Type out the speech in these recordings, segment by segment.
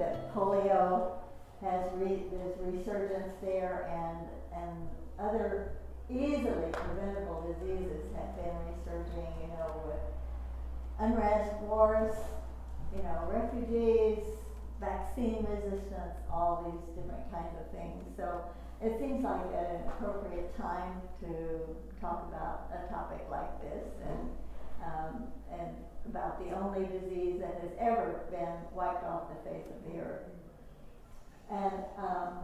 that polio has re- resurgence there, and and other easily preventable diseases have been resurging. You know, with unrest, wars, you know, refugees, vaccine resistance, all these different kinds of things. So it seems like an appropriate time to talk about a topic like this and um, and about the only disease that has ever been wiped off the face of the earth. And um,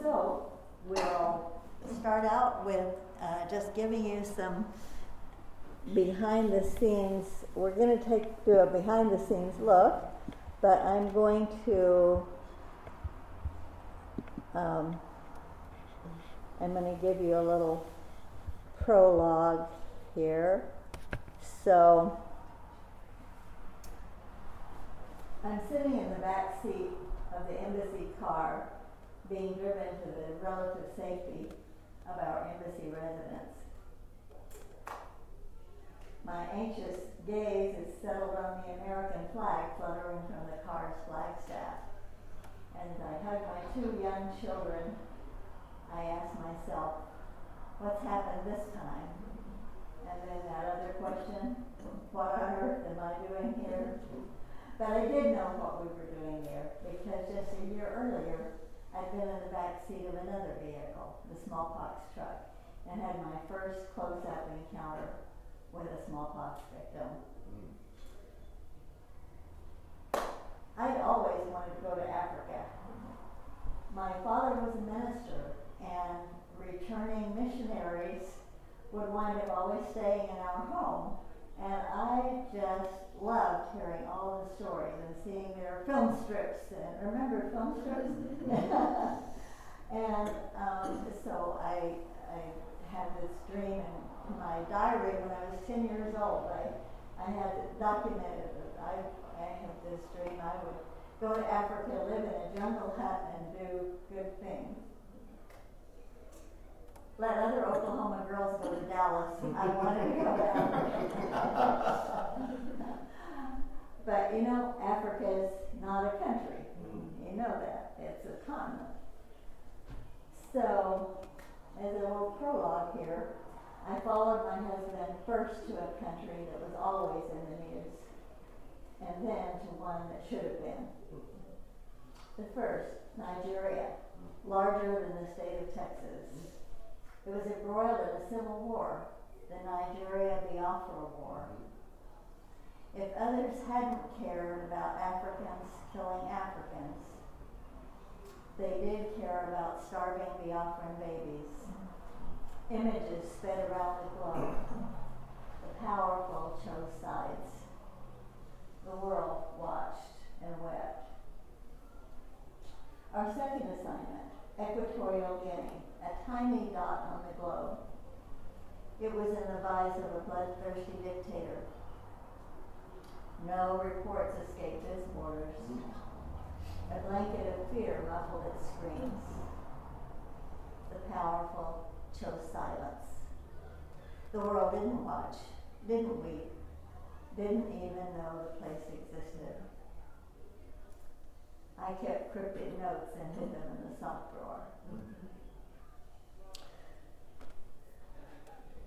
so we'll start out with uh, just giving you some behind the scenes. We're going to take do a behind the scenes look, but I'm going to. Um, I'm going to give you a little prologue here. So I'm sitting in the back seat of the embassy car being driven to the relative safety of our embassy residence. My anxious gaze is settled on the American flag fluttering from the car's flagstaff. And as I hug my two young children, I ask myself, what's happened this time? And then that other question, what on earth am I doing here? But I did know what we were doing there because just a year earlier, I'd been in the back seat of another vehicle, the smallpox truck, and had my first close-up encounter with a smallpox victim. Hmm. I'd always wanted to go to Africa. My father was a minister, and returning missionaries would wind up always staying in our home. And I just loved hearing all the stories and seeing their film strips. And remember film strips? and um, so I, I had this dream in my diary when I was 10 years old. I, I had documented it. I, I had this dream I would go to Africa, live in a jungle hut, and do good things let other Oklahoma girls go to Dallas. I wanted to go to Africa. but you know, Africa is not a country. Mm-hmm. You know that. It's a continent. So, as a little prologue here, I followed my husband first to a country that was always in the news, and then to one that should have been. Mm-hmm. The first, Nigeria, larger than the state of Texas mm-hmm. it was embroiled in a civil war, the Nigeria Biafra War. If others hadn't cared about Africans killing Africans, they did care about starving the Biafran babies. Images sped around the globe. The powerful chose sides. The world watched and wept. Our second assignment, Equatorial Guinea a tiny dot on the globe. It was in the vise of a bloodthirsty dictator. No reports escaped its borders. A blanket of fear muffled its screams. The powerful chose silence. The world didn't watch, didn't weep, didn't even know the place existed. I kept cryptic notes and hid them in the sock drawer.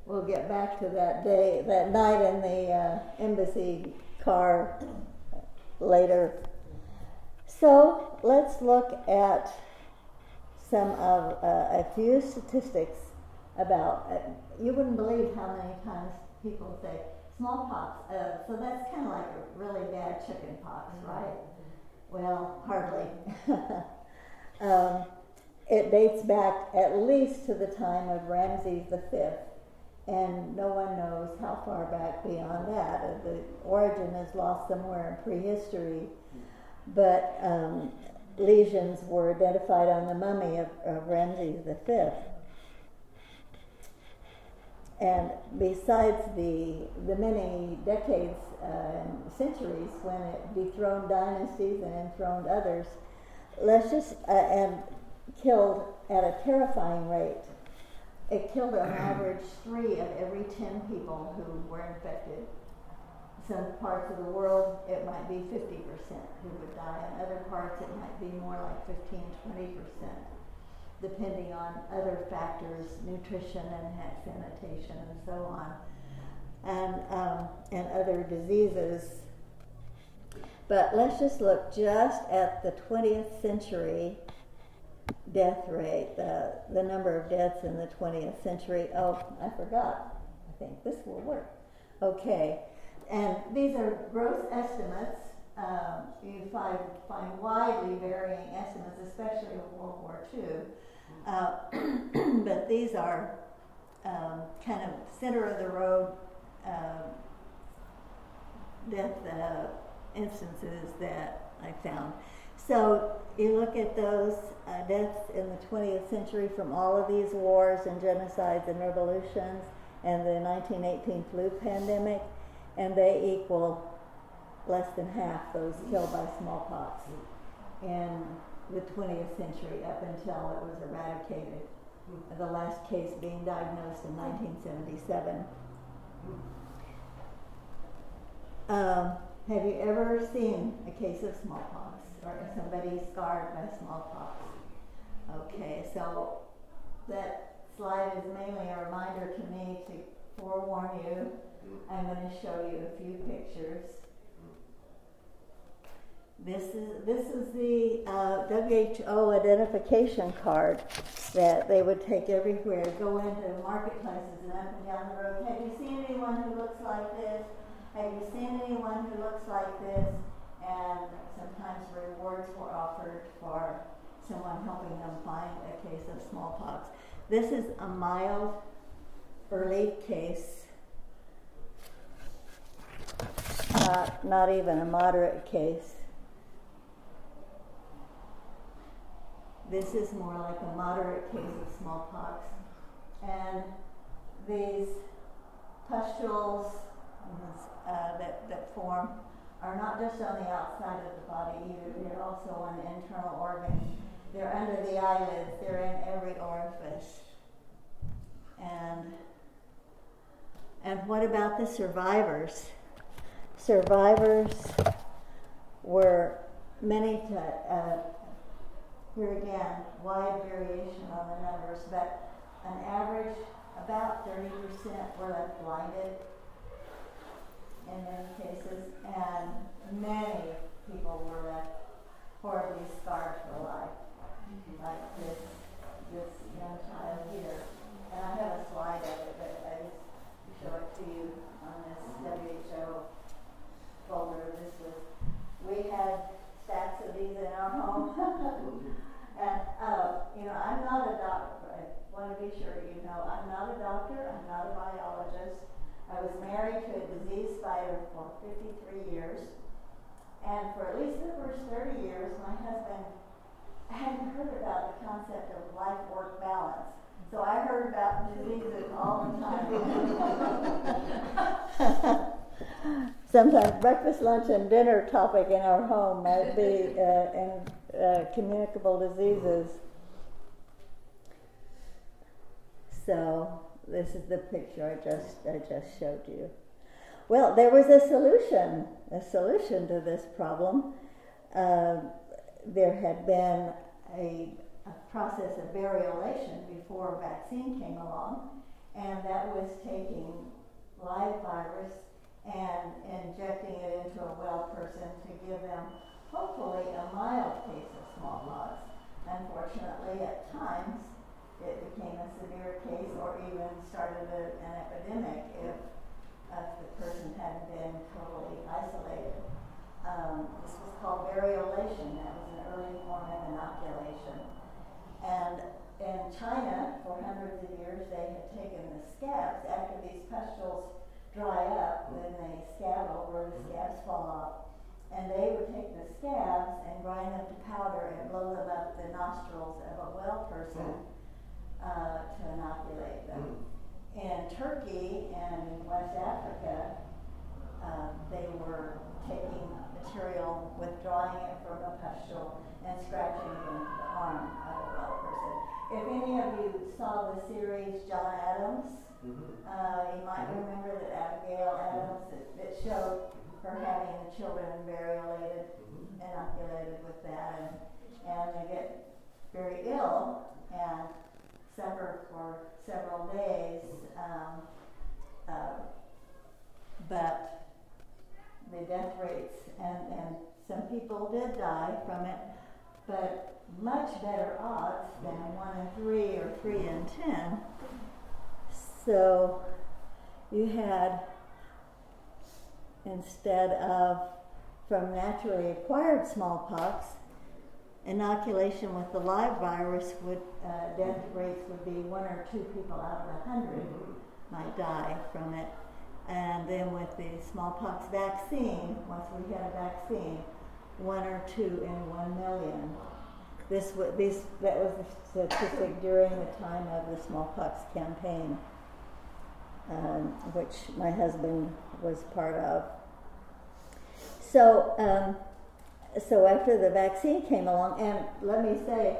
we'll get back to that day, that night in the uh, embassy car later. So let's look at some of uh, a few statistics about. Uh, you wouldn't believe how many times people say smallpox. Uh, so that's kind of like a really bad chicken pox, right? Well, hardly. um, it dates back at least to the time of Ramses the Fifth and no one knows how far back beyond that. Uh, the origin is lost somewhere in prehistory, but um, lesions were identified on the mummy of, of Ramses V. And besides the, the many decades uh, and centuries when it dethroned dynasties and enthroned others, let's just, uh, and killed at a terrifying rate it killed on average three of every ten people who were infected. some parts of the world, it might be 50% who would die. In other parts, it might be more like 15, 20%, depending on other factors, nutrition and sanitation and so on, and, um, and other diseases. But let's just look just at the 20th century death rate, the, the number of deaths in the 20th century. Oh, I forgot. I think this will work. Okay. And these are gross estimates. Um, you find, find widely varying estimates, especially in World War II. Uh, but these are um, kind of center of the road uh, death uh, instances that I found. So you look at those uh, deaths in the 20th century from all of these wars and genocides and revolutions and the 1918 flu pandemic, and they equal less than half those killed by smallpox in the 20th century up until it was eradicated. The last case being diagnosed in 1977. Um, have you ever seen a case of smallpox or somebody scarred by smallpox? Okay, so that slide is mainly a reminder to me to forewarn you I'm going to show you a few pictures. This is this is the uh, WHO identification card that they would take everywhere. Go into marketplaces and up and down the road. Have you seen anyone who looks like this? Have you seen anyone who looks like this? And sometimes rewards were offered for someone helping them find a case of smallpox. This is a mild early case not, not even a moderate case. This is more like a moderate case of smallpox. And these pustules uh, that, that form are not just on the outside of the body they're also on the internal organs. They're under the eyelids, they're in every orifice. And and what about the survivors? survivors were many, to, uh, here again, wide variation on the numbers, but an average about 30% were left blinded in many cases, and many people were left horribly scarred for life, like this this young child here. And I have a slide of it, but I just show it to you on this WHO folder. This was, we had stacks of these in our home. and, uh, you know, I'm not a doctor. I want to be sure you know I'm not a doctor. I'm not a biologist. I was married to a disease fighter for 53 years. And for at least the first 30 years, my husband hadn't heard about the concept of life work balance. So I heard about diseases all the time. sometimes breakfast, lunch, and dinner topic in our home might be uh, in, uh, communicable diseases. So this is the picture I just I just showed you. Well, there was a solution, a solution to this problem. Uh, there had been a, a process of variolation before a vaccine came along, and that was taking live virus and injecting it into a well person to give them hopefully a mild case of smallpox. Unfortunately, at times it became a severe case or even started a, an epidemic if, if the person hadn't been totally isolated. Um, called variolation. That was an early form of inoculation. And in China, for hundreds of years, they had taken the scabs after these pustules dry up, then they scab over, the mm-hmm. scabs fall off. And they would take the scabs and grind them to powder and blow them up the nostrils of a well person mm-hmm. uh, to inoculate them. Mm-hmm. In Turkey and in West Africa, uh, they were taking material, withdrawing it from a pustule, and scratching the arm of a well person. If any of you saw the series John Adams, Mm-hmm. Uh, you might remember that Abigail Adams that, that showed her having the children variolated, Mhm. inoculated with that, and, and they get very ill and suffer for several days. Um, uh, but the death rates, and, and some people did die from it, but much better odds than one in three or three in ten. So you had, instead of from naturally acquired smallpox, inoculation with the live virus would uh, death rates would be one or two people out of a hundred might die from it. And then with the smallpox vaccine, once we had a vaccine, one or two in one million. This was this that was the statistic during the time of the smallpox campaign, um, which my husband was part of. So, um, so after the vaccine came along, and let me say,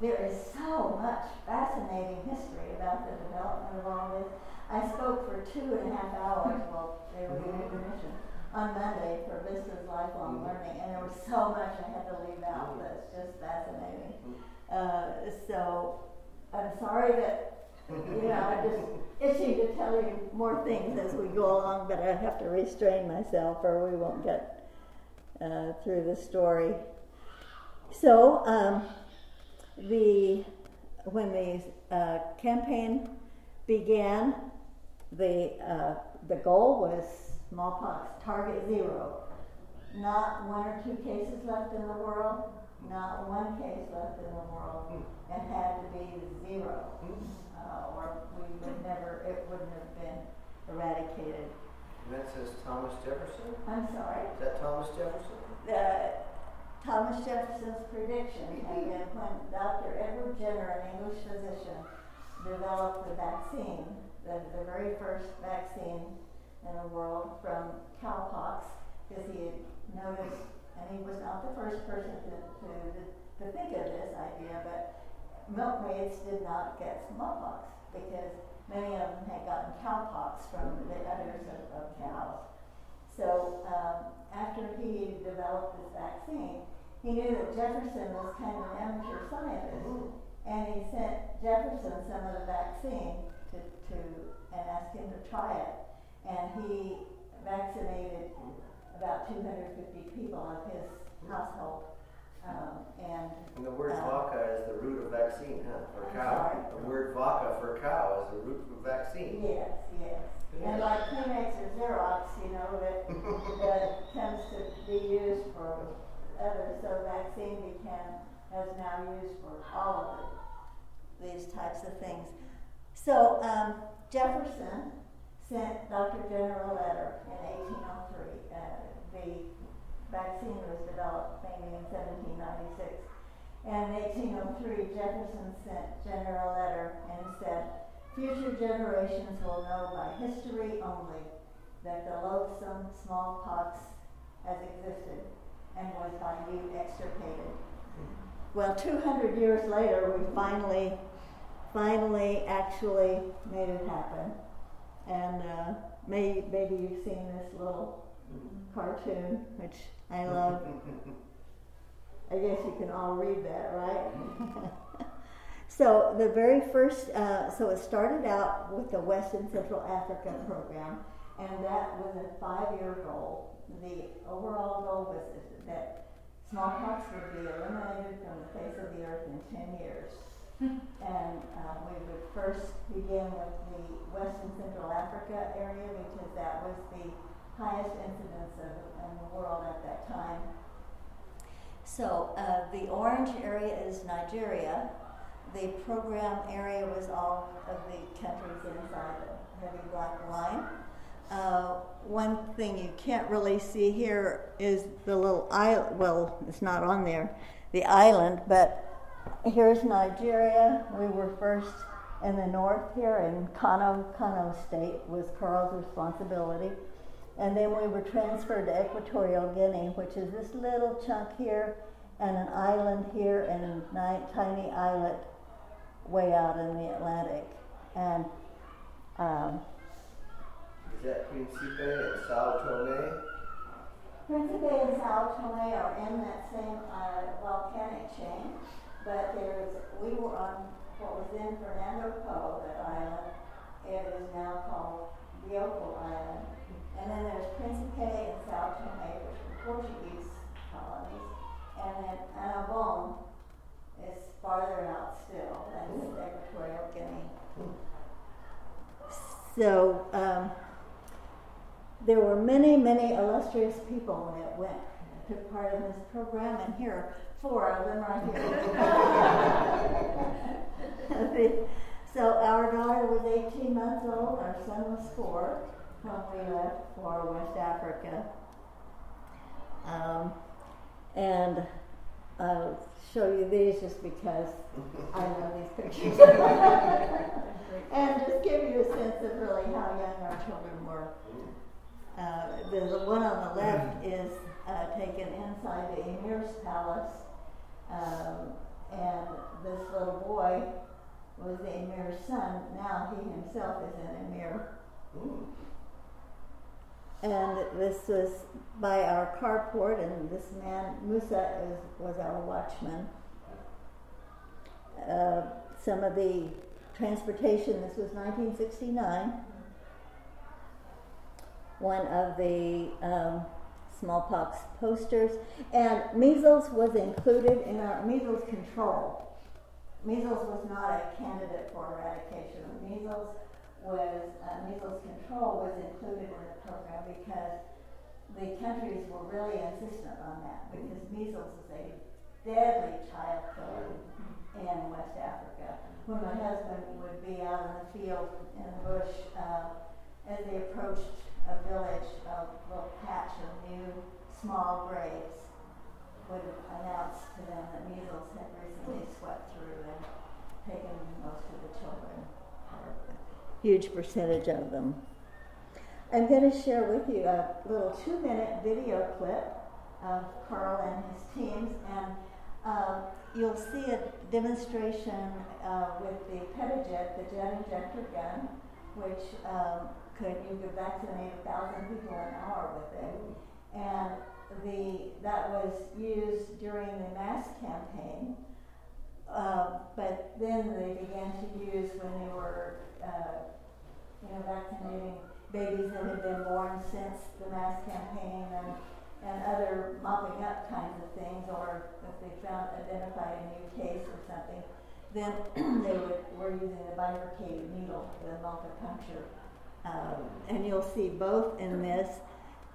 there is so much fascinating history about the development of all this. I spoke for two and a half hours while they were permission on Monday for Vista's Lifelong Mhm. Learning, and there was so much I had to leave out that's just fascinating. Uh, so I'm sorry that you know I'm just itching to tell you more things as we go along, but I have to restrain myself or we won't get uh, through the story. So um, the when the uh, campaign began, the uh, the goal was smallpox target zero. Not one or two cases left in the world, not one case left in the world. It had to be zero, uh, or we would never, it wouldn't have been eradicated. And that says Thomas Jefferson? I'm sorry. Is that Thomas Jefferson? the Thomas Jefferson's prediction had been when Dr. Edward Jenner, an English physician, developed the vaccine, the, the very first vaccine in the world from cowpox, because he had noticed, and he was not the first person to, to, to think of this idea, but milkmaids did not get smallpox because many of them had gotten cowpox from the udders of, of cows. So um, after he developed this vaccine, he knew that Jefferson was kind of an amateur scientist, and he sent Jefferson some of the vaccine to, and asked him to try it, and he vaccinated about 250 people of his household, um, and And the word Uh, vaca is the root of vaccine, huh? For I'm cow. sorry? The word vaca for cow is the root of vaccine. yes, yes, and like Kleenex or Xerox, you know that that tends to be used for others, so vaccine became, is now used for all of it, these types of things. So um, Jefferson sent Dr. Jenner a letter in 1803. Uh, the vaccine was developed mainly in 1796. And in 1803, Jefferson sent Jenner a letter and said, Future generations will know by history only that the loathsome smallpox has existed and was by you extirpated. Well, 200 years later, we finally, finally actually made it happen. And uh, may, maybe you've seen this little cartoon, which I love. I guess you can all read that, right? so the very first, uh, so it started out with the West and Central Africa program, and that was a five-year goal. The overall goal was that smallpox would be eliminated from the face of the earth in 10 years. And uh, we would first begin with the West and Central Africa area because that was the highest incidence of, in the world at that time. So uh, the orange area is Nigeria. The program area was all of the countries inside the heavy black line. Uh, one thing you can't really see here is the little island. Well, it's not on there, the island, but here's Nigeria. We were first in the north here in Kano, Kano State was Carl's responsibility. And then we were transferred to Equatorial Guinea, which is this little chunk here, and an island here, and a tiny islet way out in the Atlantic. And um, Is that Principe and Sao Tome? Principe and Sao Tome are in that same uh, volcanic chain, but there's we were on what was then Fernando Po, that island. It is now called Bioko Island. And then there's Principe and Sao Tome, which were Portuguese colonies. And then Annobon is farther out still. That's Equatorial Guinea. So um, there were many, many illustrious people that went took part in this program, and here four of them right here. so our daughter was 18 months old. Our son was four when we left for West Africa. Um, and I'll show you these just because I love these pictures. and just give you a sense of really how young our children were. Uh, the, the, one on the left is uh, taken inside the emir's palace, um, and this little boy was the emir's son. Now he himself is an emir. Mm. And this was by our carport, and this man, Musa, is, was our watchman. Uh, some of the transportation, this was 1969. One of the um, smallpox posters, and measles was included in our measles control. Measles was not a candidate for eradication. Measles was uh, measles control was included in the program because the countries were really insistent on that because measles is a deadly child killer in West Africa. When my husband would be out in the field in the bush, uh, as they approached a village, a little patch of new small graves would announce to them that measles had recently swept through and taken most of the children huge percentage of them. I'm going to share with you a little two minute video clip of Carl and his teams, and uh, you'll see a demonstration uh, with the Ped-O-Jet, the jet injector gun, which um, could you could vaccinate a thousand people an hour with it, and the that was used during the mass campaign. Uh, but then they began to use when they were uh, you know, vaccinating babies that had been born since the mass campaign and, and other mopping up kinds of things, or if they found identified a new case or something, then they would, were using the bifurcated needle, the multipuncture. Um, and you'll see both in this,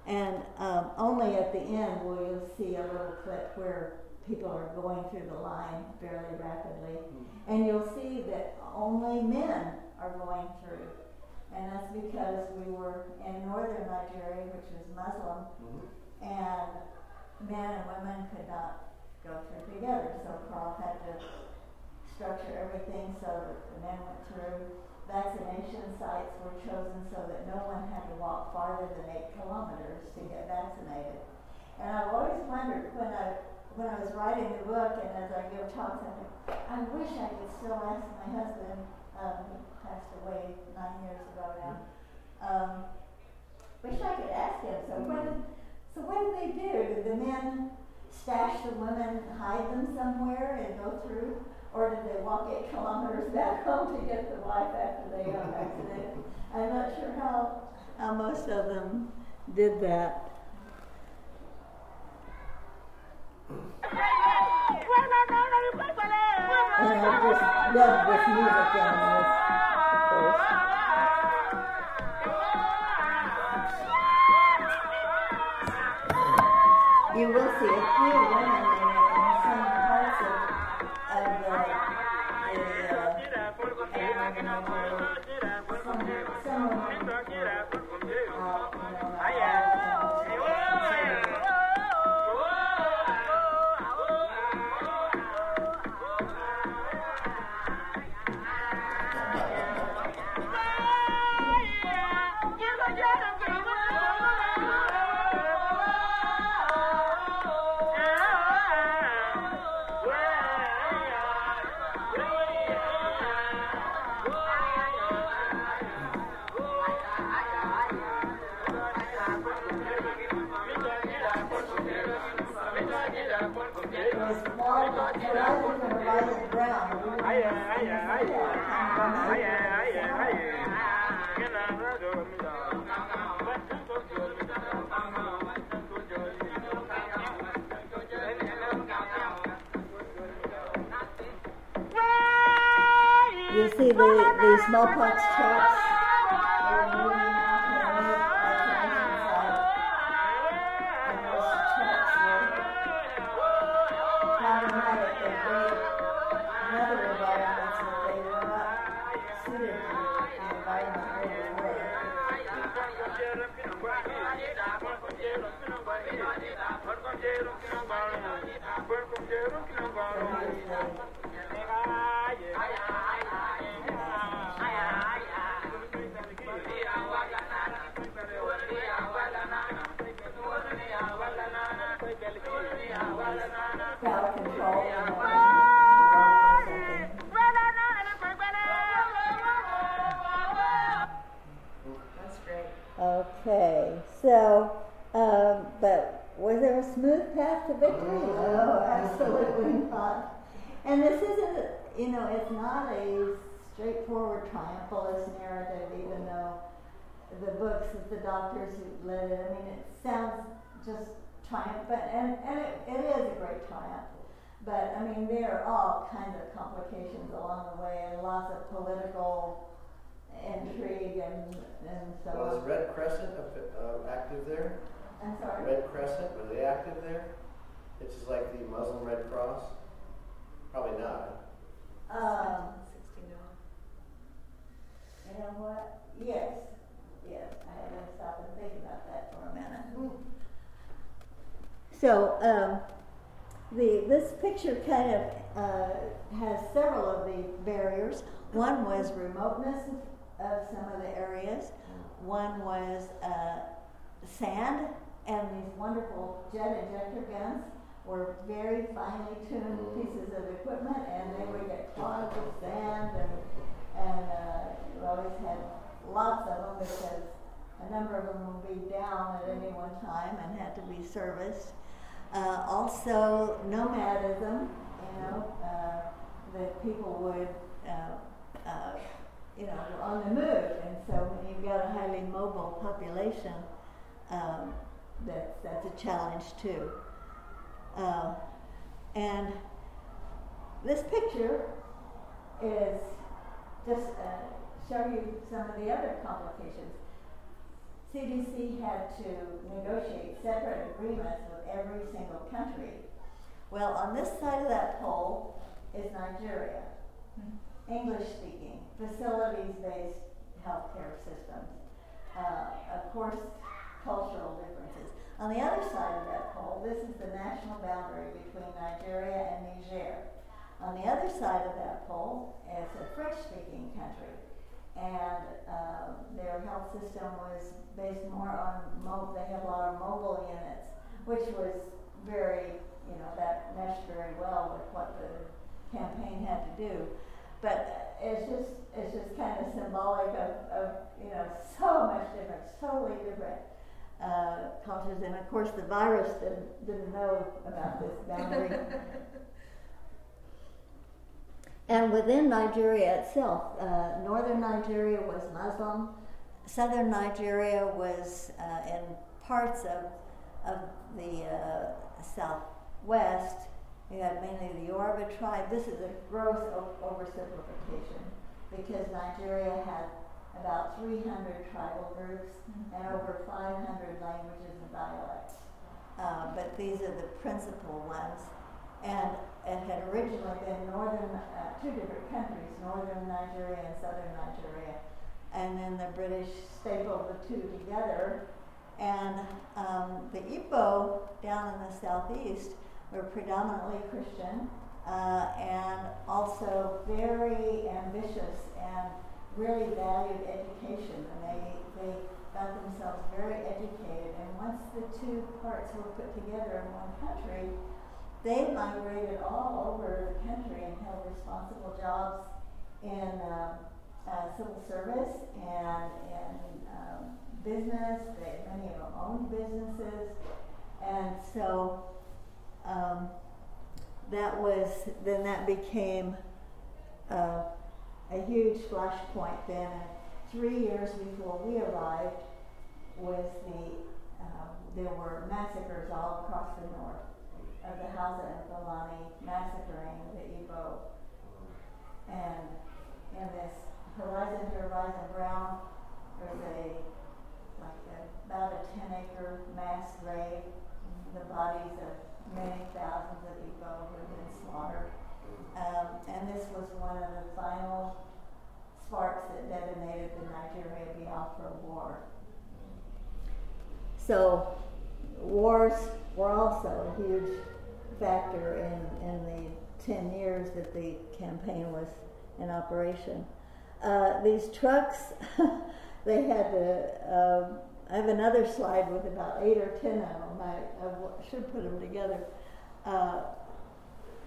and um, only at the end will you see a little clip where people are going through the line fairly rapidly. Mm-hmm. And you'll see that only men are going through. And that's because we were in northern Nigeria, which was Muslim, mm-hmm. and men and women could not go through together. So Carl had to structure everything so that the men went through. Vaccination sites were chosen so that no one had to walk farther than eight kilometers to get vaccinated. And I've always wondered when I when I was writing the book and as I give talks, I think, I wish I could still ask my husband, um, he passed away nine years ago now. Um, wish I could ask him. So what did, so what did they do? Did the men stash the women, hide them somewhere, and go through, or did they walk eight kilometers back home to get the wife after they got vaccinated? I'm not sure how how most of them did that. And I just love this music this. You will see a few sounds just triumphant, and, and it, it is a great triumph. But, I mean, there are all kinds of complications along the way, and lots of political intrigue and, and so on. Was Red Crescent uh, active there? I'm sorry. Red Crescent, were they active there? It's just like the Muslim Red Cross? Probably not. Um, Sixty-nine. you know what? Yes, yes. I had to stop and think about that for a minute. So, um, the this picture kind of uh, has several of the barriers. One was remoteness of, of some of the areas. One was uh, sand, and these wonderful jet injector guns were very finely tuned pieces of equipment, and they would get clogged with sand, and and uh, you always had lots of them because a number of them will be down at any one time and had to be serviced. Uh, also, nomadism, you know, uh, that people would, uh, uh, you know, on the move, and so when you've got a highly mobile population, um, that's that's a challenge too. Uh, and this picture is just uh, show you some of the other complications. CDC had to negotiate separate agreements with every single country. Well, on this side of that pole is Nigeria, English speaking, facilities based healthcare systems. Uh, of course, cultural differences. On the other side of that pole, this is the national boundary between Nigeria and Niger. On the other side of that pole is a French speaking country and uh, their health system was based more on mo- they had a lot of mobile units, which was very you know that meshed very well with what the campaign had to do. But it's just it's just kind of symbolic of, of you know so much different, totally different uh, cultures, and of course the virus didn't didn't know about this boundary. And within Nigeria itself, uh, northern Nigeria was Muslim, southern Nigeria was uh, in parts of, of the uh, southwest. You had mainly the Yoruba tribe. This is a gross o- oversimplification because Nigeria had about 300 tribal groups and over 500 languages and dialects. Uh, but these are the principal ones and it had originally been northern, uh, two different countries, northern Nigeria and southern Nigeria. And then the British stapled the two together. And um, the Igbo down in the southeast were predominantly Christian uh, and also very ambitious and really valued education. And they, they got themselves very educated. And once the two parts were put together in one country, they migrated all over the country and held responsible jobs in uh, uh, civil service and in um, business. They, many of them owned businesses, and so um, that was then that became uh, a huge flashpoint. Then, three years before we arrived, was the um, there were massacres all across the north of the Hausa and Fulani massacring the Igbo and in this Horizon to Horizon Brown, there's a, like a, about a ten acre mass grave, the bodies of many thousands of people who have been slaughtered. Um, and this was one of the final sparks that detonated the Nigeria Biafra War. So, wars were also a huge factor in, in the 10 years that the campaign was in operation. Uh, these trucks, they had to, uh, I have another slide with about eight or ten of them. I, I should put them together. Uh,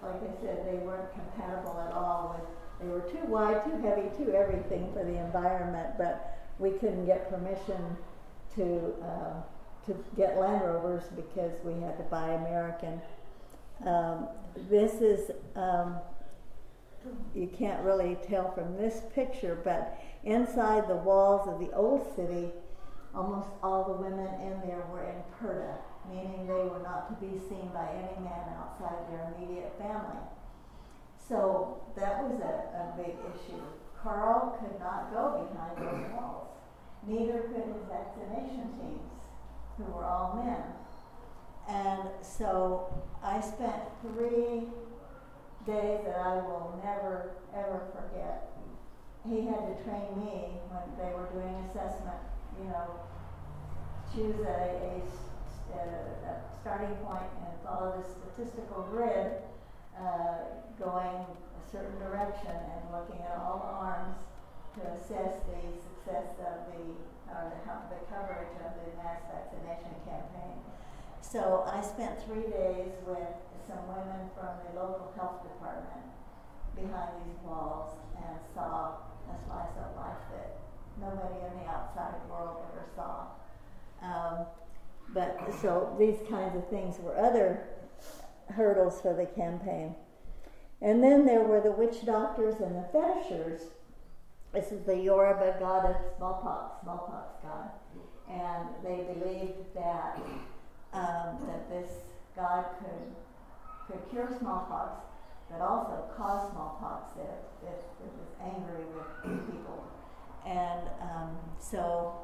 like I said, they weren't compatible at all with, they were too wide, too heavy, too everything for the environment, but we couldn't get permission to, uh, to get Land Rovers because we had to buy American. Um, this is, um, you can't really tell from this picture, but inside the walls of the old city, almost all the women in there were in purdah, meaning they were not to be seen by any man outside their immediate family. So that was a, a big issue. Carl could not go behind those walls. Neither could his vaccination teams, who were all men. And so I spent three days that I will never, ever forget. He had to train me when they were doing assessment, you know, choose a, a, a starting point and follow the statistical grid uh, going a certain direction and looking at all arms to assess the success of the, or the, the coverage of the mass vaccination campaign. So I spent three days with some women from the local health department behind these walls and saw a slice of life that nobody in the outside world ever saw. Um, but so these kinds of things were other hurdles for the campaign. And then there were the witch doctors and the fetishers. This is the Yoruba god of smallpox, smallpox god. And they believed that um, that this god could could cure smallpox, but also cause smallpox if, if it was angry with people. And um, so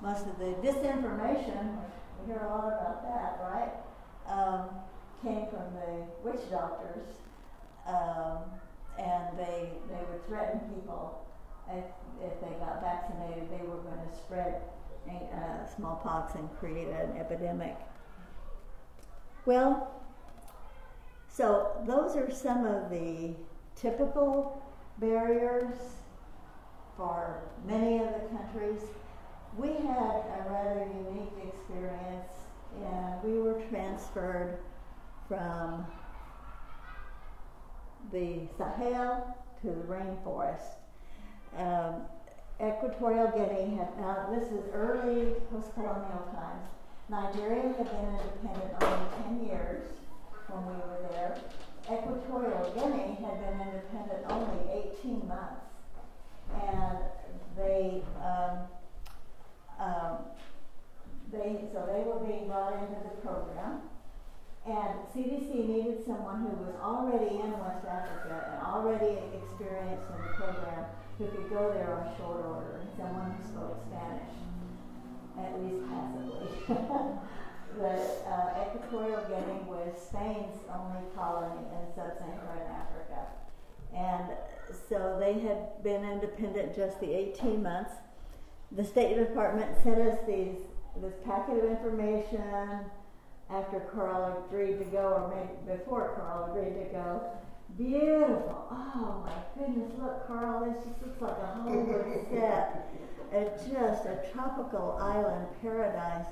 most of the disinformation, we hear a lot about that, right? Um, came from the witch doctors, um, and they they would threaten people if if they got vaccinated, they were going to spread uh, smallpox and create an epidemic. Well, so those are some of the typical barriers for many of the countries. We had a rather unique experience, and we were transferred from the Sahel to the rainforest. Um, Equatorial Guinea had, now this is early post-colonial times. Nigeria had been independent only 10 years when we were there. Equatorial Guinea had been independent only 18 months. And they, um, um, they, so they were being brought into the program. And CDC needed someone who was already in West Africa and already experienced in the program who could go there on short order, someone who spoke Spanish, at least passively. the uh, Equatorial Guinea was Spain's only colony in sub-Saharan Africa. And so they had been independent just the 18 months. The State Department sent us these this packet of information after Carl agreed to go, or maybe before Carl agreed to go. Beautiful. Oh my goodness, look, Carl, this just looks like a Hollywood set. Just a tropical island paradise.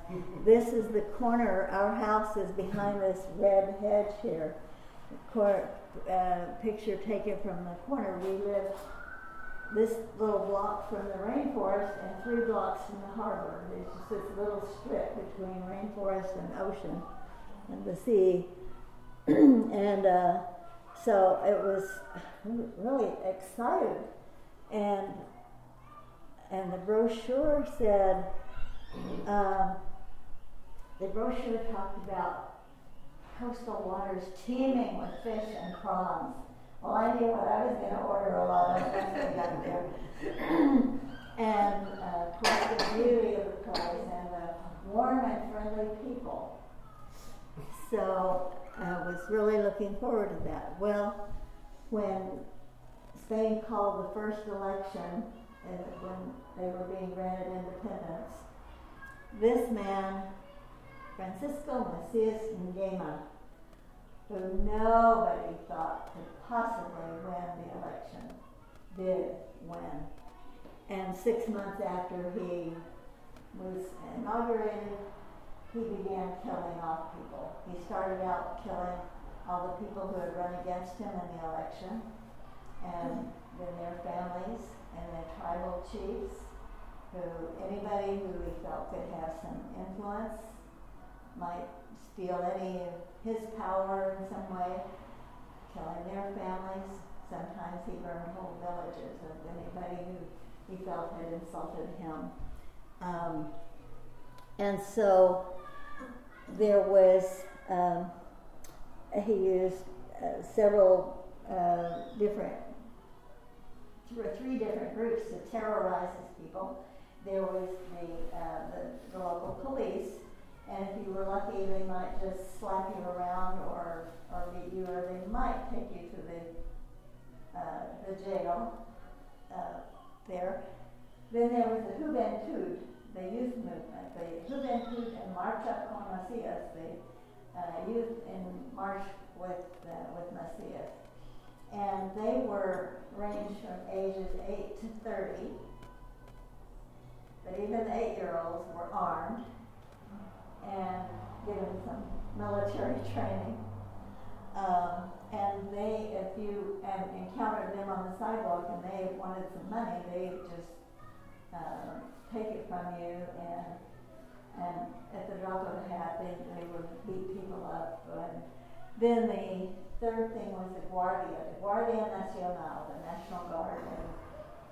This is the corner, our house is behind this red hedge here. Corner, uh, picture taken from the corner. We live this little block from the rainforest and three blocks from the harbor. There's just this little strip between rainforest and ocean and the sea. and uh, so it was really excited. And and the brochure said, um, the brochure talked about coastal waters teeming with fish and prawns. Well, I knew what I was gonna order a lot of once we got there. And, uh, of course, the beauty of the place and the warm and friendly people. So, I was really looking forward to that. Well, when Spain called the first election, and when they were being granted independence, this man, Francisco Macias Nguema, who nobody thought could possibly win the election, did win. And six months after he was inaugurated, he began killing off people. He started out killing all the people who had run against him in the election, and then their families and their tribal chiefs, who anybody who he felt could have some influence might steal any of his power in some way, killing their families. Sometimes he burned whole villages of anybody who he felt had insulted him. Um, and so there was, um, he used uh, several uh, different, th- three different groups to terrorize his people. There was the, uh, the, the local police, and if you were lucky, they might just slap you around or, or beat you, or they might take you to the, uh, the jail uh, there. Then there was the Juventud, the youth movement, the Juventud en Marcha con Macias, the uh, youth in march with uh, with Macias, and they were ranged from ages eight to thirty. But even the eight-year-olds were armed and given some military training. Um, and they, if you um, encountered them on the sidewalk and they wanted some money, they just uh, take it from you and and at the drop of a hat they, they would beat people up. And then the third thing was the Guardia, the Guardia Nacional, the National Guard, and,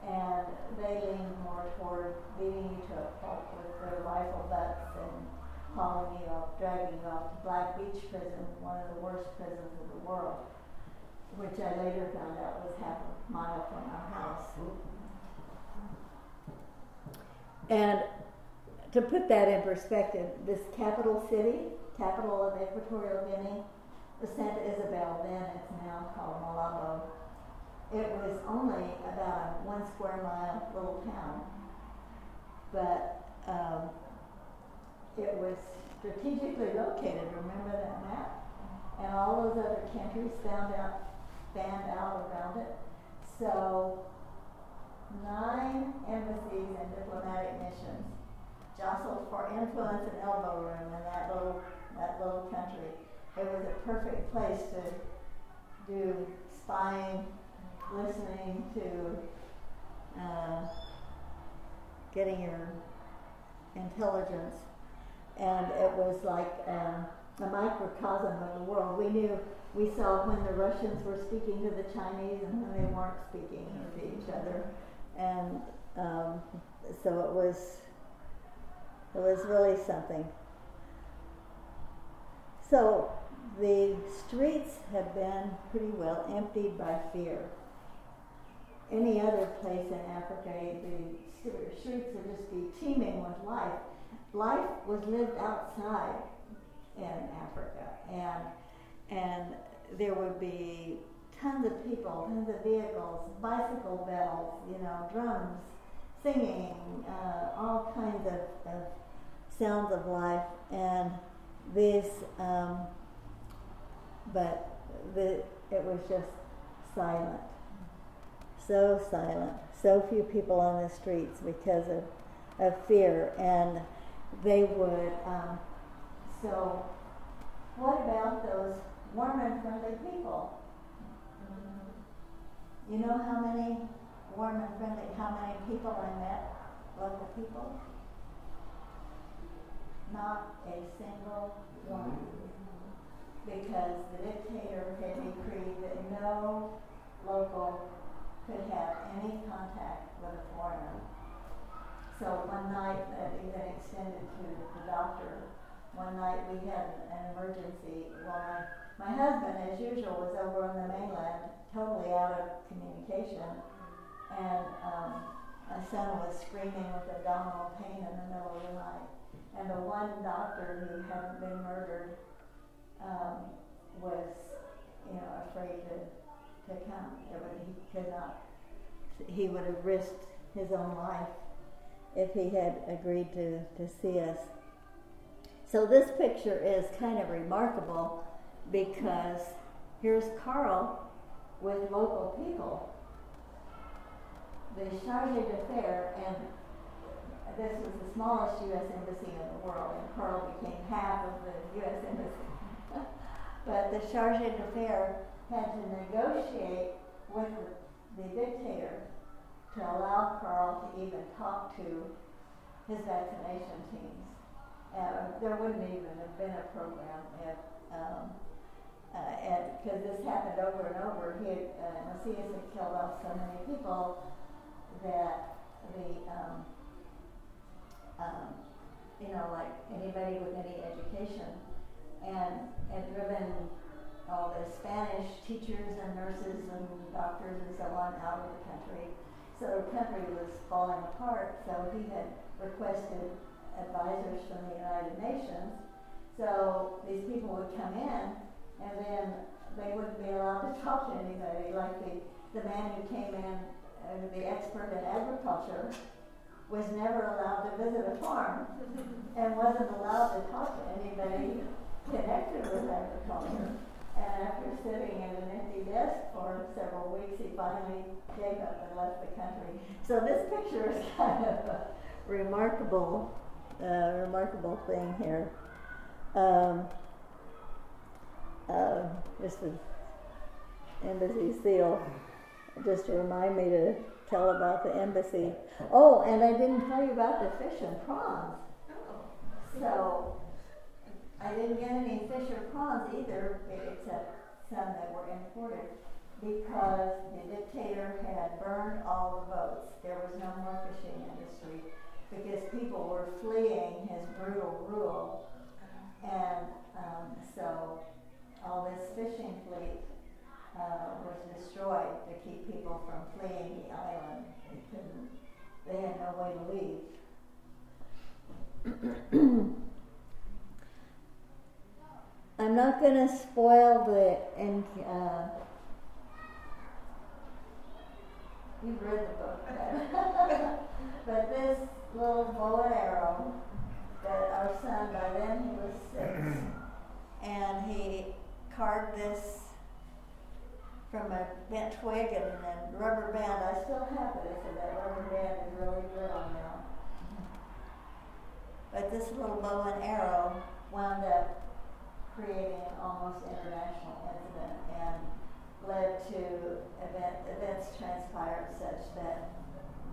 and they leaned more toward beating you to a pulp with their rifle butts and hauling you off, dragging you off to Black Beach Prison, one of the worst prisons in the world, which I later found out was half a mile from our house. And to put that in perspective, this capital city, capital of Equatorial Guinea, was Santa Isabel, then it's now called Malabo. It was only about a one square mile little town, but um, it was strategically located. Remember that map? And all those other countries found out, fanned out around it. So nine embassies and diplomatic missions jostled for influence and elbow room in that little that little country. It was a perfect place to do spying, listening to uh, getting your intelligence, and it was like um, a microcosm of the world. We knew we saw when the Russians were speaking to the Chinese and when they weren't speaking to each other, and um, so it was it was really something. So the streets have been pretty well emptied by fear. Any other place in Africa, the streets would just be teeming with life. Life was lived outside in Africa, and and there would be tons of people, tons of vehicles, bicycle bells, you know, drums, singing, uh, all kinds of, of sounds of life, and this, um, but the, it was just silent, so silent, so few people on the streets because of, of fear, and they would, um, so what about those warm and friendly people? You know how many warm and friendly, how many people I met, local people? Not a single one. Because the dictator had decreed that no local could have any contact with a foreigner. So one night, that even extended to the doctor, one night we had an emergency. Well, my, my husband, as usual, was over on the mainland totally out of communication. And um, my son was screaming with abdominal pain in the middle of the night. And the one doctor who hadn't been murdered um, was, you know, afraid to, to come. He could not, he would have risked his own life if he had agreed to, to see us. So this picture is kind of remarkable because here's Carl with local people. The Charge d'Affaires, and this was the smallest U.S. embassy in the world, and Carl became half of the U.S. embassy. but the Charge d'Affaires had to negotiate with the, dictator to allow Carl to even talk to his vaccination teams. Uh, there wouldn't even have been a program if, um, uh, because this happened over and over, he had, uh, Macias had killed off so many people that the, um, um, you know, like anybody with any education, and and driven all the Spanish teachers and nurses and doctors and so on out of the country. So the country was falling apart. So he had requested advisors from the United Nations. So these people would come in, and then they wouldn't be allowed to talk to anybody. Like the, the man who came in, uh, the expert in agriculture, was never allowed to visit a farm and wasn't allowed to talk to anybody connected with agriculture. And after sitting at an empty desk for several weeks, he finally gave up and left the country. So this picture is kind of a remarkable uh, remarkable thing here. Um, uh, this is embassy seal, just to remind me to tell about the embassy. Oh, and I didn't tell you about the fish and prawns. So I didn't get any fish or prawns either, except some that were imported, because the dictator had burned all the boats. There was no more fishing industry because people were fleeing his brutal rule. And um, so all this fishing fleet uh, was destroyed to keep people from fleeing the island. They couldn't, they had no way to leave. I'm not going to spoil the and uh, you've read the book, but this little bow and arrow that our son, by then he was six, and he carved this from a bent twig and a rubber band. I still have it, so that rubber band is really good on now. But this little bow and arrow wound up creating an almost international incident and led to event, events transpired such that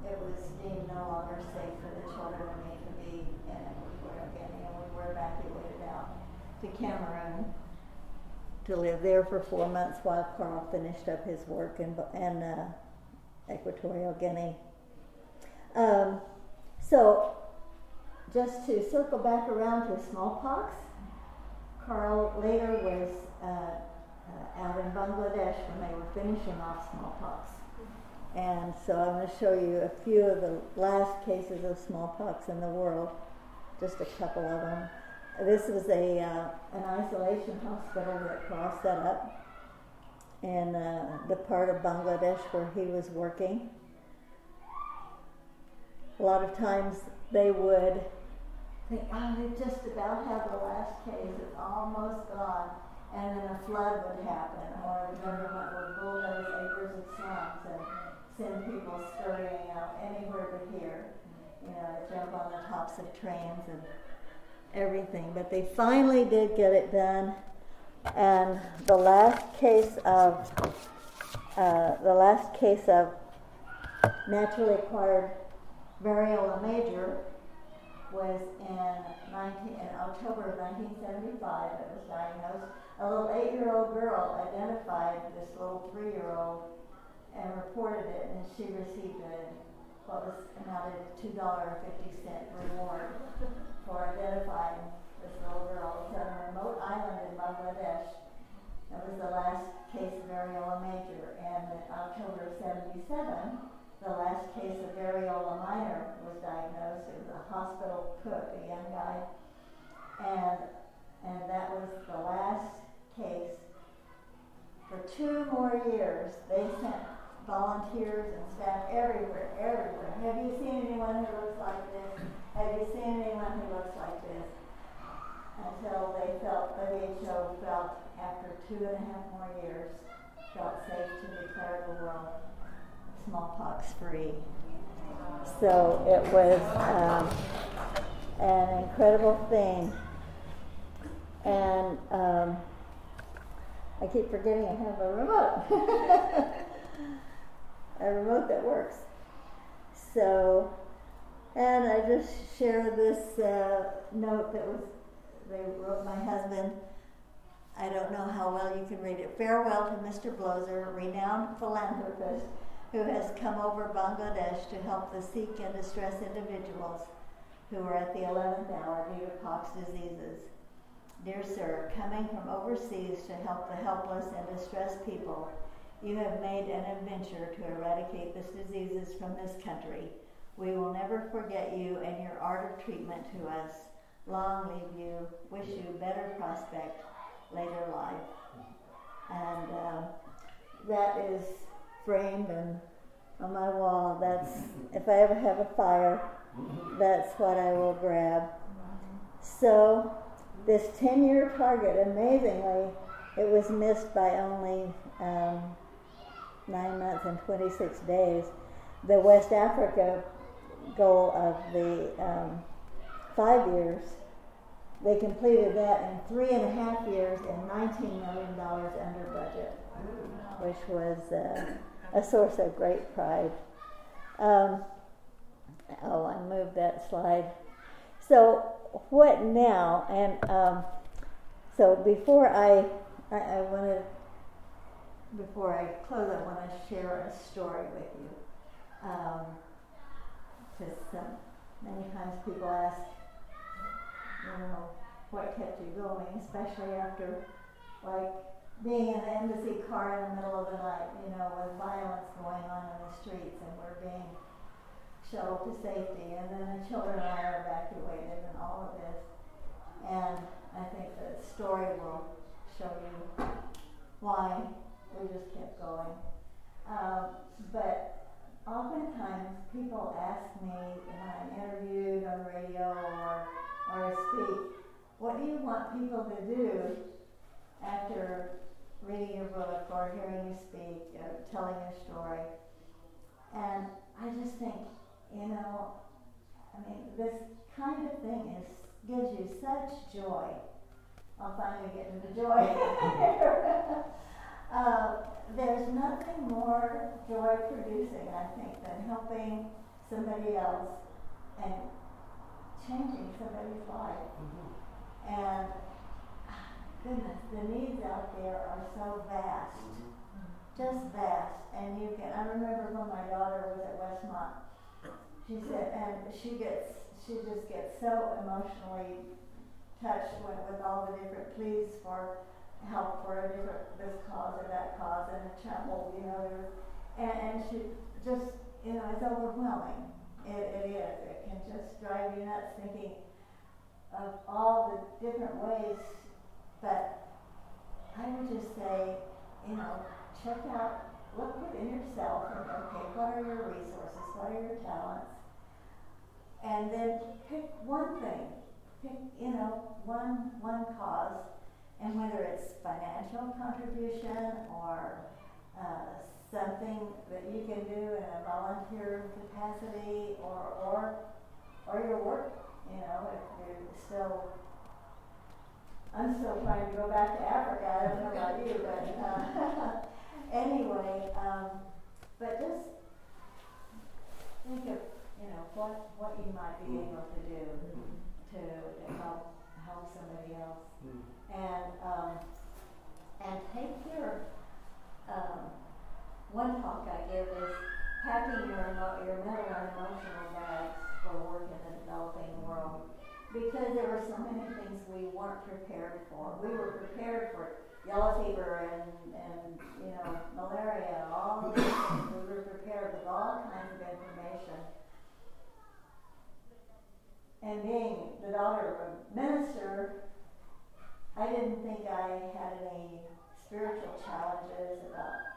it was deemed no longer safe for the children and me to be in Equatorial Guinea, and we were evacuated out to Cameroon to live there for four months while Carl finished up his work in, in uh, Equatorial Guinea. Um, so, just to circle back around to smallpox, Carl later was uh, uh, out in Bangladesh when they were finishing off smallpox. And so I'm going to show you a few of the last cases of smallpox in the world, just a couple of them. This was a uh, an isolation hospital that Carl set up in uh, the part of Bangladesh where he was working. A lot of times they would think, oh, they just about have the last case, it's almost gone, and then a flood would happen, or the government would bulldoze acres of slums and send people scurrying out anywhere but here, you know, jump on the tops of trains and everything. But they finally did get it done. And the last case of uh, the last case of naturally acquired variola major was in, 19, in October of 1975. It was diagnosed. A little eight-year-old girl identified this little three-year-old and reported it, and she received a what was amounted to two dollar fifty cent reward for identifying this little girl. It's on a remote island in Bangladesh. That was the last case of variola major, and in October of seventy-seven, the last case of variola minor was diagnosed. It was a hospital cook, a young guy. And, and that was the last case. For two more years, they sent volunteers and staff everywhere, everywhere. Have you seen anyone who looks like this? Have you seen anyone who looks like this? Until they felt, the WHO felt, after two and a half more years, felt safe to declare the world smallpox free. So it was um, an incredible thing. And um, I keep forgetting I have a remote. a remote that works. So, and I just share this uh, note that was, they wrote my husband. I don't know how well you can read it. Farewell to Mr. Bloeser, renowned philanthropist who has come over Bangladesh to help the sick and distressed individuals who are at the 11th hour due to pox diseases. Dear sir, coming from overseas to help the helpless and distressed people, you have made an adventure to eradicate these diseases from this country. We will never forget you and your art of treatment to us. Long live you. Wish you better prospect later life. And uh, that is framed and on my wall. That's if I ever have a fire, that's what I will grab. So this 10-year target, amazingly, it was missed by only um, nine months and 26 days. The West Africa goal of the um, five years, they completed that in three and a half years and $19 million under budget, which was uh, a source of great pride. Um, oh, I moved that slide. So, what now? And um, so, before I, I, I want to before I close, I want to share a story with you. Um, many times people ask, you know, what kept you going, especially after, like, being in the embassy car in the middle of the night, you know, with violence going on in the streets and we're being shuttled to safety, and then the children and I are evacuated and all of this. And I think the story will show you why we just kept going. Um, but oftentimes people ask me when I'm interviewed on radio or, or I speak, what do you want people to do after reading your book or hearing you speak, or telling your story? And I just think, you know, I mean, this kind of thing is gives you such joy. I'll finally get into the joy. Uh, there's nothing more joy producing, I think, than helping somebody else and changing somebody's life. Mm-hmm. And goodness, the needs out there are so vast, Mm-hmm. just vast. And you can, I remember when my daughter was at Westmont, she said, and she gets, she just gets so emotionally touched with, with all the different pleas for help for a different this cause or that cause in a chapel, you know, and, and she just, you know, it's overwhelming. It, it is. It can just drive you nuts thinking of all the different ways. But I would just say, you know, check out, look within yourself and okay, what are your resources? What are your talents? And then pick one thing. Pick, you know, one one cause and whether it's financial contribution or uh, something that you can do in a volunteer capacity or, or, or your work, you know, if you're still, I'm still trying to go back to Africa, I don't know about you, but uh, anyway, um, but just think of, you know, what, what you might be able to do to, to help, help somebody else. And um, and take your um, one talk I give is packing your emo- your mental and emotional bags for work in the developing world. Because there were so many things weren't prepared for. We were prepared for yellow fever and, and, you know, malaria, all of these things. We were prepared with all kinds of information. And being the daughter of a minister, I didn't think I had any spiritual challenges about,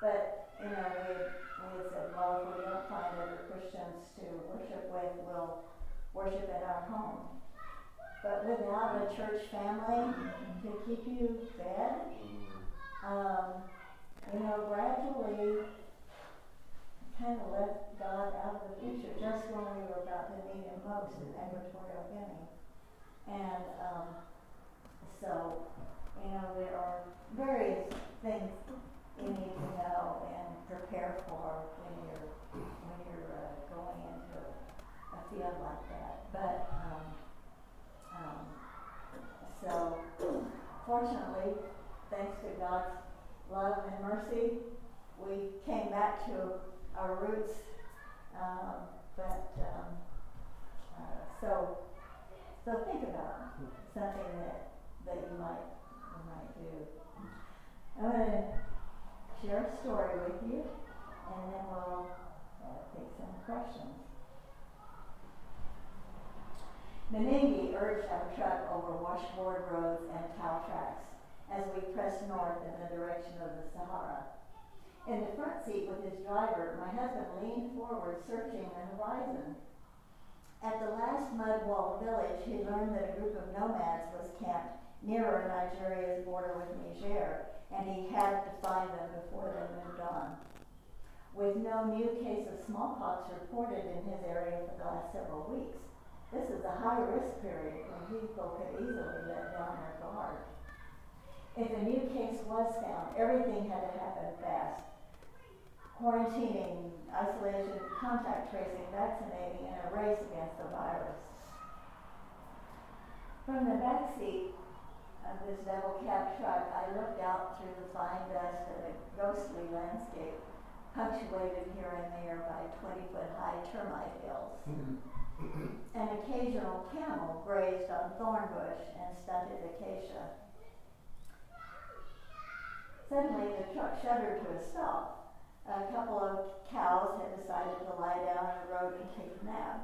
but, you know, we, we said, well, if we don't find other Christians to worship with, we'll worship at our home. But without a church family to keep you fed, um, you know, gradually kind of left God out of the picture just when we were about to need him most in Equatorial Guinea. And um, so, you know, there are various things you need to know and prepare for when you're when you're uh, going into a field like that. But um, um, so, fortunately, thanks to God's love and mercy, we came back to our roots. Um, but um, uh, so, so think about something that that you might you might do. I'm going to share a story with you, and then we'll uh, take some questions. Menengi urged our truck over washboard roads and tile tracks as we pressed north in the direction of the Sahara. In the front seat with his driver, my husband leaned forward, searching the horizon. At the last mud wall village, he learned that a group of nomads was camped nearer Nigeria's border with Niger, and he had to find them before they moved on. With no new case of smallpox reported in his area for the last several weeks, this is a high risk period when people could easily let down their guard. If a new case was found, everything had to happen fast. Quarantining, isolation, contact tracing, vaccinating, and a race against the virus. From the back seat of this double cab truck, I looked out through the fine dust of a ghostly landscape, punctuated here and there by 20 foot high termite hills. Mm-hmm. An occasional camel grazed on thorn bush and stunted acacia. Suddenly, the truck shuddered to a stop. A couple of cows had decided to lie down in the road and take a nap.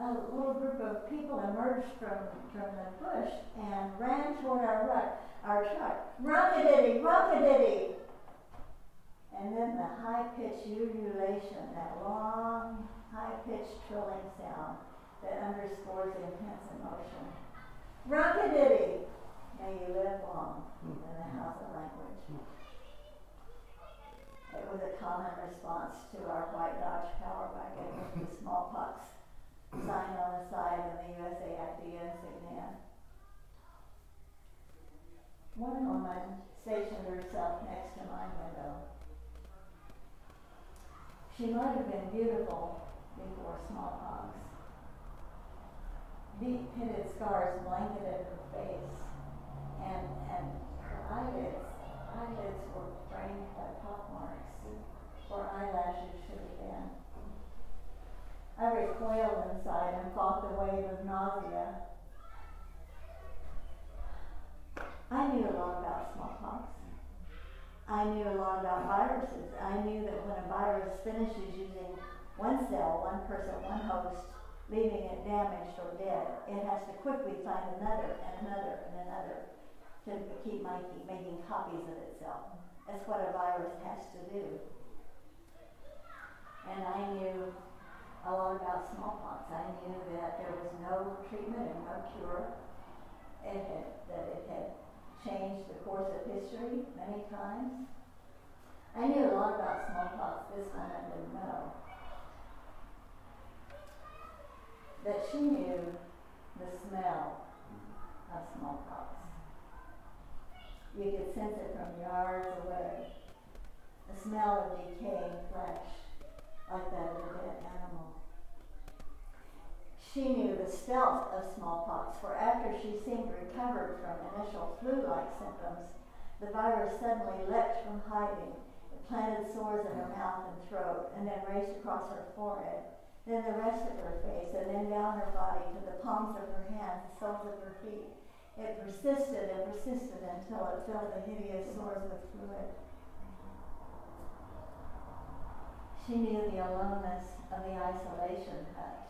A little group of people emerged from, from the bush and ran toward our, ruck, our truck. Rockadiddy, rockadiddy! And then the high pitched ululation, that long, high pitched trilling sound that underscores intense emotion. Rockadiddy! May you live long in the house of language. It was a common response to our white Dodge Power Wagon with the smallpox sign on the side and the USA Actia insignia. One woman stationed herself next to my window. She might have been beautiful before smallpox. Deep pitted scars blanketed her face, and, and her eyelids, eyelids were framed by pockmarks where eyelashes should have been. I recoiled inside and fought the wave of nausea. I knew a lot about smallpox. I knew a lot about viruses. I knew that when a virus finishes using one cell, one person, one host, leaving it damaged or dead, it has to quickly find another and another and another to keep making, copies of itself. That's what a virus has to do. And I knew a lot about smallpox. I knew that there was no treatment and no cure. It had, that it had changed the course of history many times. I knew a lot about smallpox. This one I didn't know. That she knew the smell of smallpox. You could sense it from yards away. The smell of decaying flesh, like that of a dead animal. She knew the stealth of smallpox, for after she seemed recovered from initial flu like symptoms, the virus suddenly leapt from hiding. It planted sores in her mouth and throat, and then raced across her forehead, then the rest of her face, and then down her body to the palms of her hands, the soles of her feet, It persisted and persisted until it filled the hideous sores with fluid. She knew the aloneness of the isolation hut,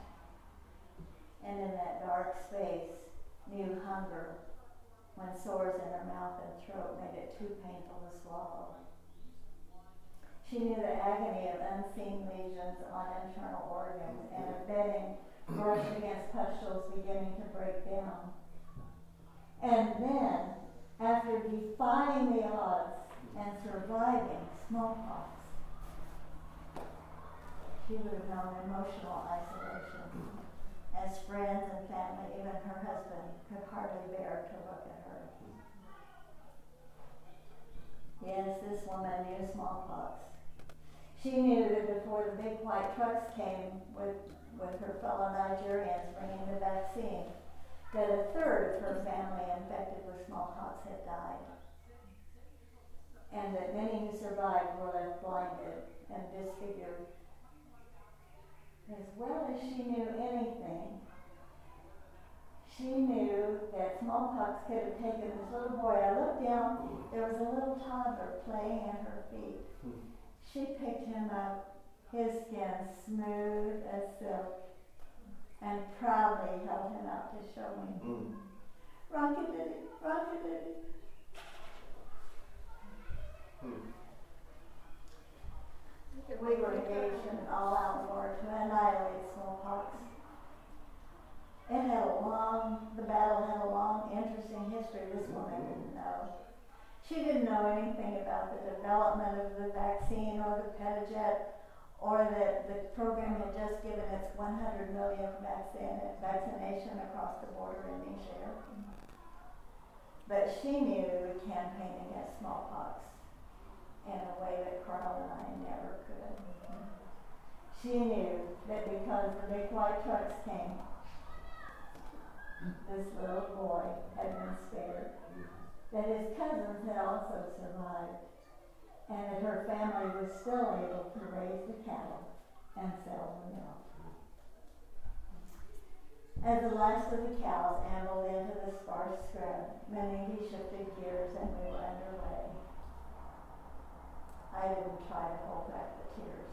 and in that dark space, knew hunger when sores in her mouth and throat made it too painful to swallow. She knew the agony of unseen lesions on internal organs and of bedding brushed against pustules beginning to break down. And then, after defying the odds and surviving smallpox, she would have known emotional isolation, as friends and family, even her husband, could hardly bear to look at her. Yes, this woman knew smallpox. She knew that before the big white trucks came with, with her fellow Nigerians bringing the vaccine, that a third of her family infected with smallpox had died, and that many who survived were left blinded and disfigured as well as she knew anything, she knew that smallpox could have taken this little boy. I looked down, there was a little toddler playing at her feet. Hmm. She picked him up, his skin smooth as silk, and proudly held him out to show me. Mm. Rockadiddy, rockadiddy. Hmm. We were engaged in an all-out war to annihilate smallpox. It had a long, the battle had a long, interesting history this woman didn't know. She didn't know anything about the development of the vaccine or the Ped-O-Jet, or that the program had just given its 100 millionth vaccine, vaccination across the border in Niger. But she knew the campaign against smallpox in a way that Carl and I never could. She knew that because the big white trucks came, this little boy had been spared, that his cousins had also survived, and that her family was still able to raise the cattle and sell the milk. As the last of the cows ambled into the sparse scrub, Menengi shifted gears and we were underway. I didn't try to hold back the tears.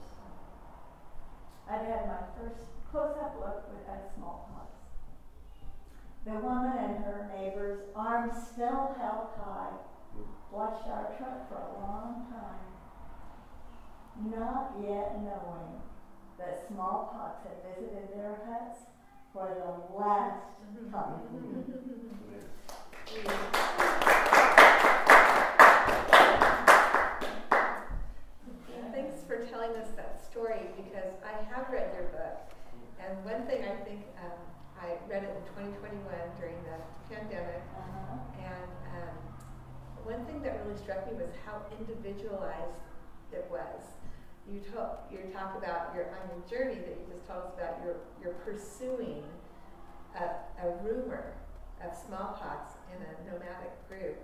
I'd had my first close-up look at smallpox. The woman and her neighbors, arms still held high, watched our truck for a long time, not yet knowing that smallpox had visited their huts for the last time. Thanks for telling us that story because I have read your book. And one thing I think um, I read it in 2021 during the pandemic, Uh-huh. and um, one thing that really struck me was how individualized it was. You talk, you talk about your on your journey that you just told us about. You're you're pursuing a, a rumor of smallpox in a nomadic group,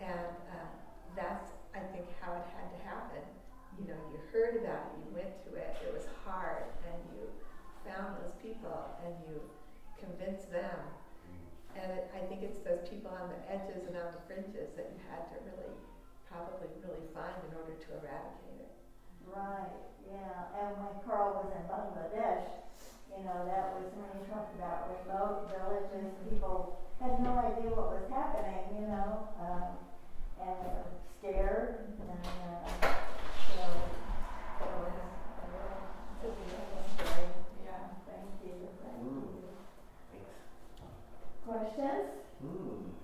and uh, that's I think how it had to happen. You know, you heard about it, you went to it. It was hard, and you found those people, and you convinced them. And it, I think it's those people on the edges and on the fringes that you had to really, probably really find in order to eradicate it. Right, yeah, and when Carl was in Bangladesh, you know, that was when you talked about remote villages, people had no idea what was happening, you know, um, and they were scared, and, uh, so, so it was a real, it's a beautiful story. Yeah. Thank you, thank Mm. you. Thanks. Questions? Mm.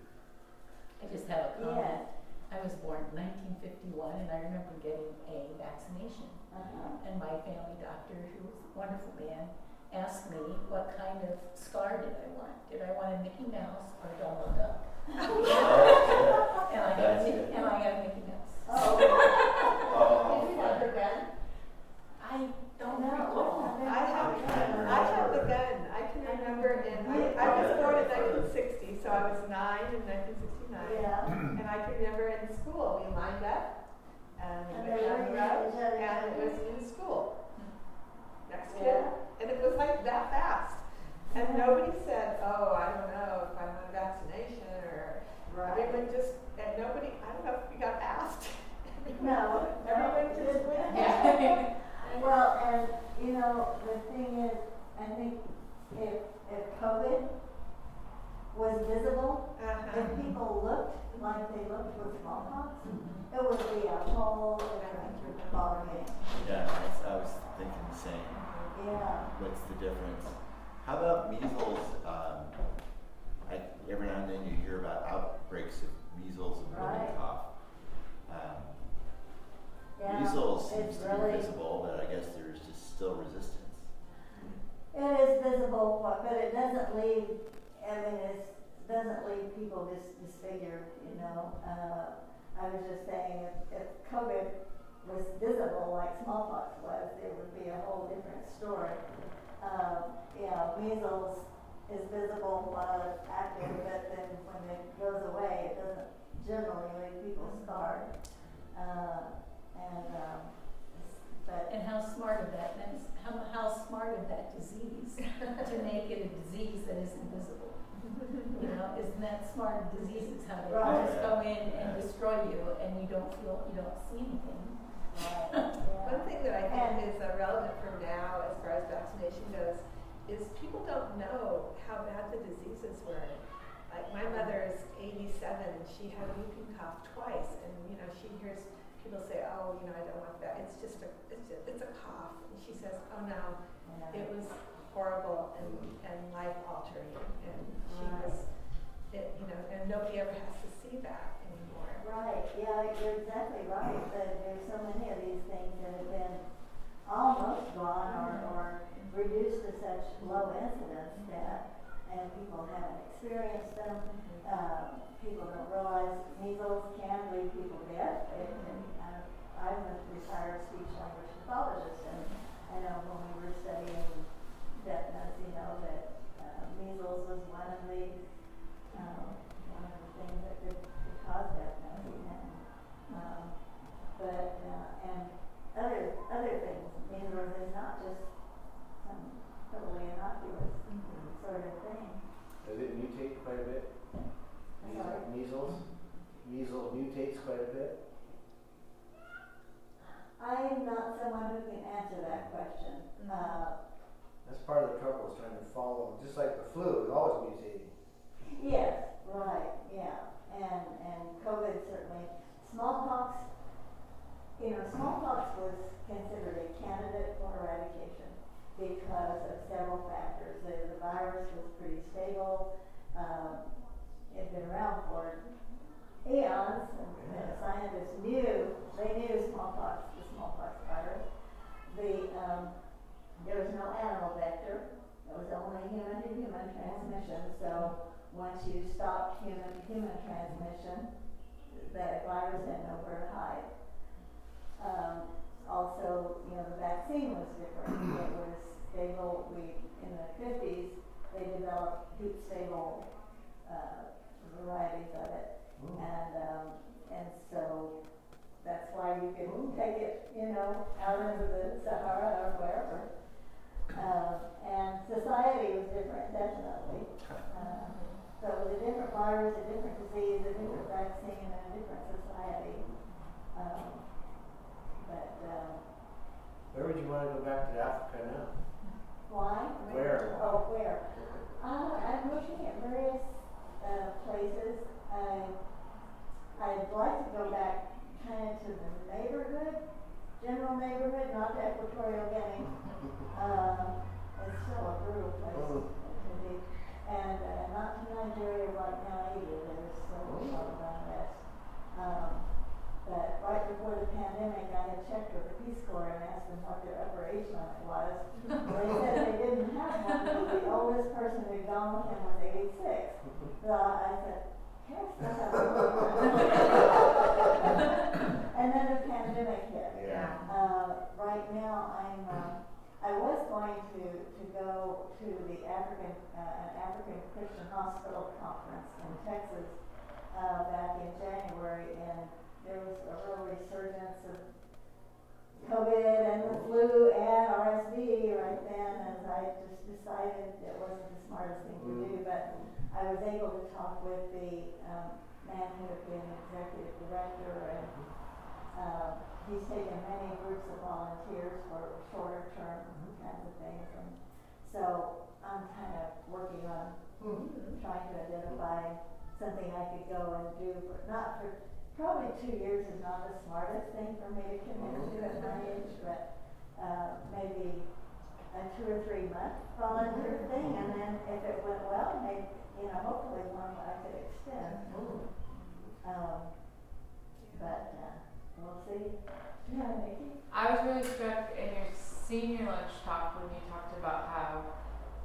I just have a comment. Yes. I was born in 1951 and I remember getting a vaccination. Uh-huh. And my family doctor, who was a wonderful man, asked me what kind of scar did I want. Did I want a Mickey Mouse or a Donald Duck? and I got a That's Mickey, and I got a Mickey Mouse. Oh, signed up, um, and and hmm. it was in school. Next kid. And it was like that fast. And nobody said, oh, I don't know if I'm on vaccination or. Right. Everyone just, and nobody, I don't know if we got asked. no. Everyone just went. Yeah. well, and, you know, the thing is, I think if, if COVID was visible, uh -huh. if people looked like they looked with smallpox, mm -hmm it would be a whole different ballgame. Yeah, that's, I was thinking the same. Yeah, What's the difference? How about measles? Um, I, every now and then you hear about outbreaks of measles and whooping Right. cough. Um, yeah. measles seems to really, be visible, but I guess there's just still resistance. It is visible, but, but it doesn't leave, I mean, it doesn't leave people dis- disfigured, you know? Uh, I was just saying, if, if COVID was visible like smallpox was, it would be a whole different story. Um, yeah, measles is visible while it's active, but then when it goes away, it doesn't generally leave people scarred. Uh, and, um, but And how smart of that, how, how smart of that disease to make it a disease that is invisible. You know, isn't that smart diseases, how they Right. just go in and destroy you and you don't feel, you don't see anything. Right, One thing that I And- think is uh, relevant for now, as far as vaccination goes, is people don't know how bad the diseases were. Like my mother is 87 and she had whooping cough twice, and you know she hears people say, "Oh, you know, I don't want that. It's just a, it's just, it's a cough." And she says, "Oh no, Yeah. It was horrible and, and life altering, and she Right. was, it, you know, and nobody ever has to see that anymore." Right, yeah, you're exactly right, that there's so many of these things that have been almost gone or, or reduced to such low incidence that, and people haven't experienced them. Um, people don't realize measles can leave people deaf. It, and, uh, I'm a retired speech language pathologist and I know when we were studying deafness, you know, that, uh, measles was one of the, um, one of the things that could, could cause deafness and, um, but, uh, and other, other things, measles is not just some totally innocuous sort of thing. Does it mutate quite a bit? I'm Measles, sorry? measles, measles mutates quite a bit? I am not someone who can answer that question. Mhm. Uh, That's part of the trouble, is trying to follow, just like the flu, is always mutating. yes, right, yeah, and, and COVID certainly, smallpox, you know, smallpox was considered a candidate for eradication because of several factors. The, the virus was pretty stable, um, it had been around for eons, and, and scientists knew, they knew smallpox, the smallpox virus. The, um, there was no animal vector, it was only human to human transmission, so once you stopped human to human transmission, that virus had nowhere to hide. Um, also, you know, the vaccine was different. It was stable. We, in the fifties, they developed deep stable, uh, varieties of it. And, um, and so that's why you could take it, you know, out into the Sahara or wherever. Uh, and society was different, definitely. Uh, so it was a different virus, a different disease, a different vaccine, and a different society. Um, but, um, Where would you wanna go back to Africa now? why? Where? Oh, where? Uh, I'm looking at various, uh, places. I, I'd like to go back kind of to the neighborhood, general neighborhood, not to Equatorial Guinea. Um, it's still a brutal place to be. And, uh, not to Nigeria right now either, there's so much unrest. Um, but right before the pandemic, I had checked with the Peace Corps and asked them what their upper age limit was. They said they didn't have one, the oldest person who'd gone with him was eighty-six. So I said, heck, that's And then the pandemic hit. Yeah. Uh, right now, I'm, uh, I was going to, to go to the African, uh, an African Christian Hospital Conference in Texas, uh, back in January, and there was a real resurgence of COVID and the flu and RSV right then, and I just decided it wasn't the smartest thing to do, but I was able to talk with the, um, man who had been executive director and, uh, he's taken many groups of volunteers for shorter term kinds of things, and so I'm kind of working on trying to identify something I could go and do, but not for, probably two years is not the smartest thing for me to commit to at my age, but, uh, maybe a two or three month volunteer thing, and then if it went well, maybe, you know, hopefully one I could extend. Um, but, uh, Yeah? I was really struck in your senior lunch talk when you talked about how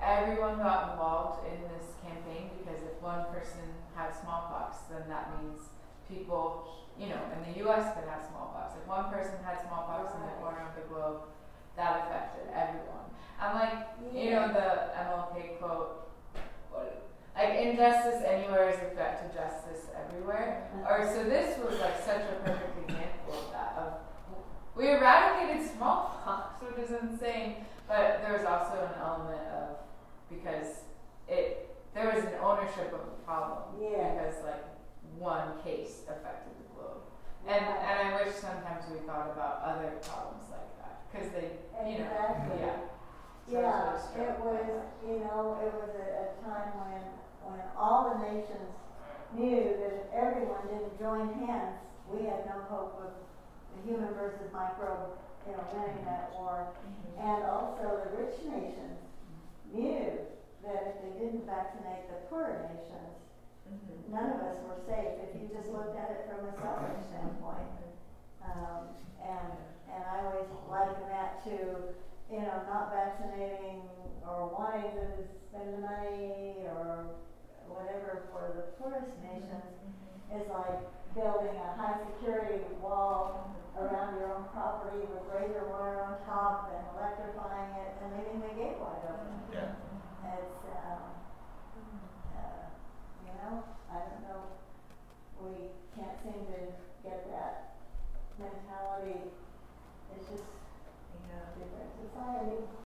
everyone got involved in this campaign because if one person had smallpox, then that means people, you know, in the U.S. could have smallpox. If one person had smallpox in the corner of the globe, that affected everyone. And like, you know, the MLK quote, what, like injustice anywhere is a threat to justice everywhere. Uh-huh. Or so this was like such a perfect example of that. Of we eradicated smallpox, which is insane, but there was also an element of because it there was an ownership of the problem Yeah. because like one case affected the globe. And Yeah. and I wish sometimes we thought about other problems like that because they you know Exactly. yeah. So Yeah, was really it was, you know, it was a, a time when, when all the nations knew that if everyone didn't join hands, we had no hope of the human versus microbe, you know, winning that war. And also the rich nations knew that if they didn't vaccinate the poorer nations, none of us were safe, if you just looked at it from a selfish standpoint. Um, and, and I always liken that to, you know, not vaccinating or wanting to spend the money or whatever for the poorest nations is like building a high security wall around your own property with razor wire on top and electrifying it and leaving the gate wide open. Yeah. It's, um, uh, you know, I don't know. We can't seem to get that mentality. It's just, you know, different society.